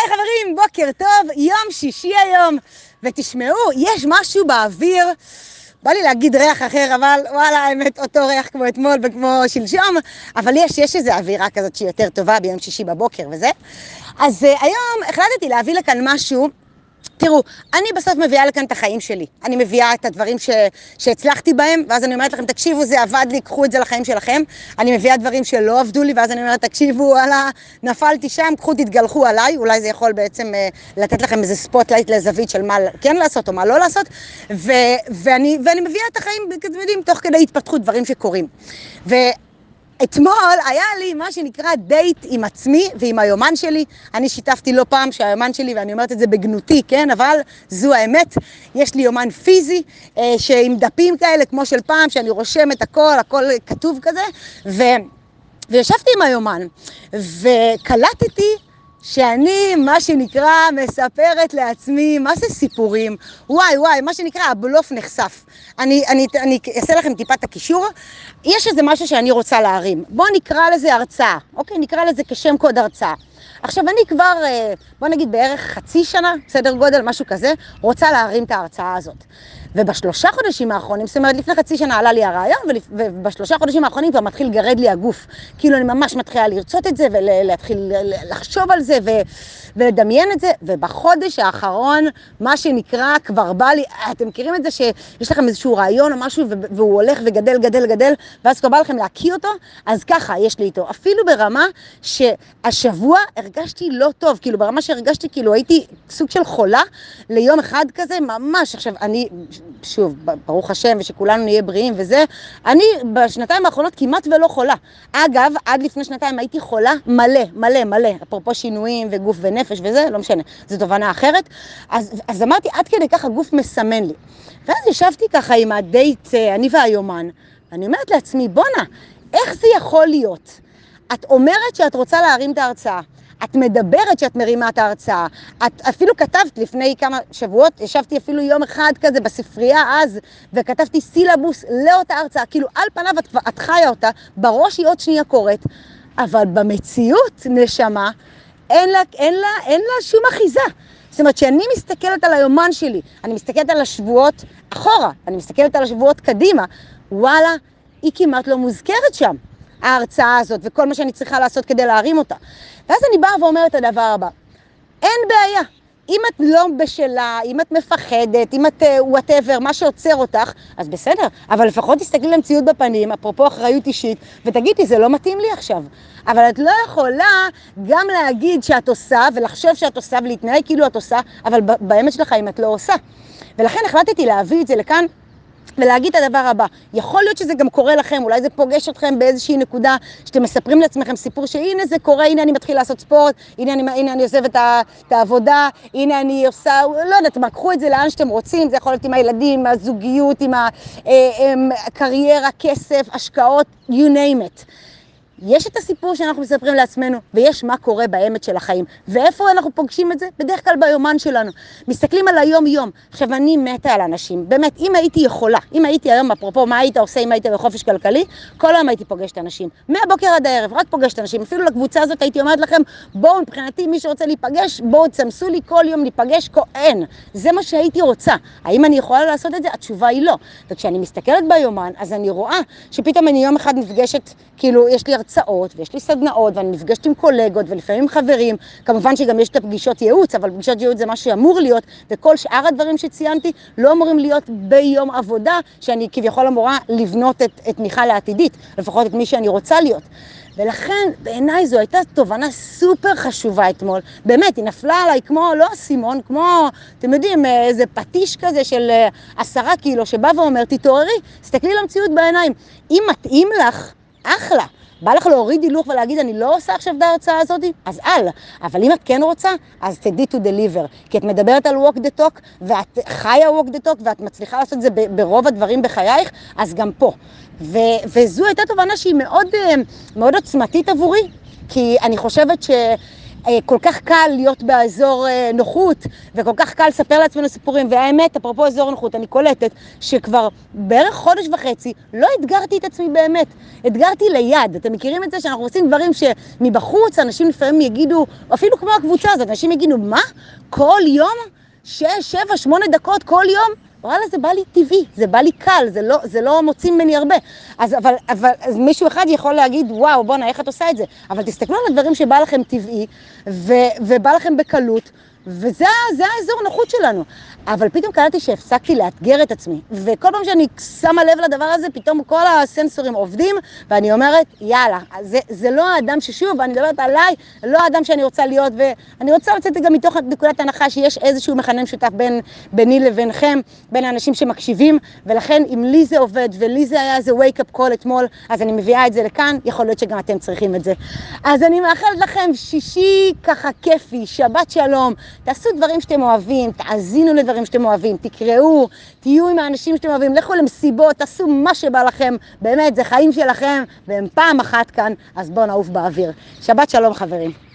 היי חברים, בוקר טוב, יום שישי היום, ותשמעו, יש משהו באוויר, בא לי להגיד ריח אחר, אבל וואלה, האמת, אותו ריח כמו אתמול וכמו שלשום, אבל יש, יש איזו אווירה כזאת שהיא יותר טובה ביום שישי בבוקר וזה. אז uh, היום החלטתי להביא לכאן משהו תראו, אני בסוף מביאה לכאן את החיים שלי. אני מביאה את הדברים ש... שהצלחתי בהם, ואז אני אומרת לכם, תקשיבו, זה עבד לי, קחו את זה לחיים שלכם. אני מביאה דברים שלא עבדו לי, ואז אני אומרת, תקשיבו, וואלה, נפלתי שם, קחו, תתגלחו עליי. אולי זה יכול בעצם uh, לתת לכם איזה spotlight לזווית של מה כן לעשות או מה לא לעשות. ו... ואני, ואני מביאה את החיים, אתם יודעים, תוך כדי התפתחות, דברים שקורים. ו... אתמול היה לי מה שנקרא דייט עם עצמי ועם היומן שלי. אני שיתפתי לא פעם שהיומן שלי, ואני אומרת את זה בגנותי, כן? אבל זו האמת. יש לי יומן פיזי, אה, שעם דפים כאלה, כמו של פעם, שאני רושמת הכל, הכל כתוב כזה. ו... וישבתי עם היומן, וקלטתי שאני, מה שנקרא, מספרת לעצמי, מה זה סיפורים? וואי וואי, מה שנקרא, הבלוף נחשף. אני, אני, אני אעשה לכם טיפה את הקישור. יש איזה משהו שאני רוצה להרים. בואו נקרא לזה הרצאה, אוקיי? נקרא לזה כשם קוד הרצאה. עכשיו, אני כבר, אה, בוא נגיד בערך חצי שנה, סדר גודל, משהו כזה, רוצה להרים את ההרצאה הזאת. ובשלושה חודשים האחרונים, זאת אומרת, לפני חצי שנה עלה לי הרעיון, ובשלושה חודשים האחרונים כבר מתחיל לגרד לי הגוף. כאילו, אני ממש מתחילה לרצות את זה, ולהתחיל לחשוב על זה, ו... ולדמיין את זה, ובחודש האחרון, מה שנקרא, כבר בא לי, אתם מכירים את זה שיש לכם איזשהו רעיון או משהו, והוא הולך וגדל, גדל, גדל, ואז כבר בא לכם להקיא אותו? אז ככה, יש לי איתו. אפילו ברמה שהשבוע הרגשתי לא טוב, כאילו ברמה שהרגשתי, כאילו הייתי סוג של חולה ליום אחד כזה, ממש. עכשיו, אני, שוב, ברוך השם, ושכולנו נהיה בריאים וזה, אני בשנתיים האחרונות כמעט ולא חולה. אגב, עד לפני שנתיים הייתי חולה מלא, מלא, מלא, אפרופו שינויים וגוף ונפש. נפש וזה, לא משנה, זו תובנה אחרת. אז, אז אמרתי, עד כדי כך הגוף מסמן לי. ואז ישבתי ככה עם הדייט, אה, אני והיומן, ואני אומרת לעצמי, בואנה, איך זה יכול להיות? את אומרת שאת רוצה להרים את ההרצאה. את מדברת שאת מרימה את ההרצאה. את אפילו כתבת לפני כמה שבועות, ישבתי אפילו יום אחד כזה בספרייה אז, וכתבתי סילבוס לאותה הרצאה. כאילו, על פניו את, את חיה אותה, בראש היא עוד שנייה קורית, אבל במציאות, נשמה, אין לה, אין לה, אין לה שום אחיזה. זאת אומרת, כשאני מסתכלת על היומן שלי, אני מסתכלת על השבועות אחורה, אני מסתכלת על השבועות קדימה, וואלה, היא כמעט לא מוזכרת שם, ההרצאה הזאת, וכל מה שאני צריכה לעשות כדי להרים אותה. ואז אני באה ואומרת את הדבר הבא, אין בעיה, אם את לא בשלה, אם את מפחדת, אם את וואטאבר, uh, מה שעוצר אותך, אז בסדר, אבל לפחות תסתכלי למציאות בפנים, אפרופו אחריות אישית, ותגידי, זה לא מתאים לי עכשיו. אבל את לא יכולה גם להגיד שאת עושה, ולחשוב שאת עושה, ולהתנהג כאילו את עושה, אבל באמת שלך אם את לא עושה. ולכן החלטתי להביא את זה לכאן. ולהגיד את הדבר הבא, יכול להיות שזה גם קורה לכם, אולי זה פוגש אתכם באיזושהי נקודה שאתם מספרים לעצמכם סיפור שהנה זה קורה, הנה אני מתחיל לעשות ספורט, הנה אני, הנה אני עוזב את, העבודה, הנה אני עושה, לא יודעת מה, קחו את זה לאן שאתם רוצים, זה יכול להיות עם הילדים, עם הזוגיות, עם הקריירה, אה, כסף, השקעות, you name it. יש את הסיפור שאנחנו מספרים לעצמנו, ויש מה קורה באמת של החיים. ואיפה אנחנו פוגשים את זה? בדרך כלל ביומן שלנו. מסתכלים על היום-יום. עכשיו, אני מתה על אנשים. באמת, אם הייתי יכולה, אם הייתי היום, אפרופו, מה היית עושה אם היית בחופש כלכלי? כל היום הייתי פוגשת אנשים. מהבוקר עד הערב, רק פוגשת אנשים. אפילו לקבוצה הזאת הייתי אומרת לכם, בואו, מבחינתי, מי שרוצה להיפגש, בואו, תסמסו לי כל יום להיפגש, אין. זה מה שהייתי רוצה. האם אני יכולה לעשות את זה? התשובה היא לא. וכשאני מסתכלת ביומן, אז אני רואה שפתאום אני יום אחד נפגשת, כאילו, יש לי הרצאות ויש לי סדנאות ואני נפגשת עם קולגות ולפעמים חברים, כמובן שגם יש את הפגישות ייעוץ, אבל פגישות ייעוץ זה מה שאמור להיות, וכל שאר הדברים שציינתי לא אמורים להיות ביום עבודה, שאני כביכול אמורה לבנות את, את מיכל העתידית, לפחות את מי שאני רוצה להיות. ולכן בעיניי זו הייתה תובנה סופר חשובה אתמול. באמת, היא נפלה עליי כמו, לא אסימון, כמו, אתם יודעים, איזה פטיש כזה של אה, עשרה קילו, שבא ואומר, תתעוררי, תסתכלי למציאות בעיניים. אם מתאים לך, אחלה. בא לך להוריד הילוך ולהגיד, אני לא עושה עכשיו את ההרצאה הזאת? אז אל. אבל אם את כן רוצה, אז תדעי to deliver. כי את מדברת על walk the talk, ואת חיה walk the talk, ואת מצליחה לעשות את זה ברוב הדברים בחייך, אז גם פה. ו- וזו הייתה תובנה שהיא מאוד, אה, מאוד עוצמתית עבורי, כי אני חושבת ש... אה, כל כך קל להיות באזור אה, נוחות, וכל כך קל לספר לעצמנו סיפורים, והאמת, אפרופו אזור נוחות, אני קולטת שכבר בערך חודש וחצי לא אתגרתי את עצמי באמת, אתגרתי ליד. אתם מכירים את זה שאנחנו עושים דברים שמבחוץ אנשים לפעמים יגידו, אפילו כמו הקבוצה הזאת, אנשים יגידו, מה? כל יום? שש, שבע, שמונה דקות כל יום? וואלה, זה בא לי טבעי, זה בא לי קל, זה לא, זה לא מוציא ממני הרבה. אז, אבל, אבל אז מישהו אחד יכול להגיד, וואו, בואנה, איך את עושה את זה? אבל תסתכלו על הדברים שבא לכם טבעי, ו, ובא לכם בקלות, וזה האזור נוחות שלנו. אבל פתאום קלטתי שהפסקתי לאתגר את עצמי. וכל פעם שאני שמה לב לדבר הזה, פתאום כל הסנסורים עובדים, ואני אומרת, יאללה, זה, זה לא האדם ששוב, אני מדברת עליי, לא האדם שאני רוצה להיות, ואני רוצה לצאת גם מתוך נקודת הנחה שיש איזשהו מכנה משותף בין, ביני לבינכם, בין האנשים שמקשיבים, ולכן אם לי זה עובד, ולי זה היה איזה wake up call אתמול, אז אני מביאה את זה לכאן, יכול להיות שגם אתם צריכים את זה. אז אני מאחלת לכם שישי ככה כיפי, שבת שלום, תעשו דברים שאתם אוהבים, תאזינו לדברים שאתם אוהבים, תקראו, תהיו עם האנשים שאתם אוהבים, לכו למסיבות, תעשו מה שבא לכם, באמת, זה חיים שלכם, והם פעם אחת כאן, אז בואו נעוף באוויר. שבת שלום חברים.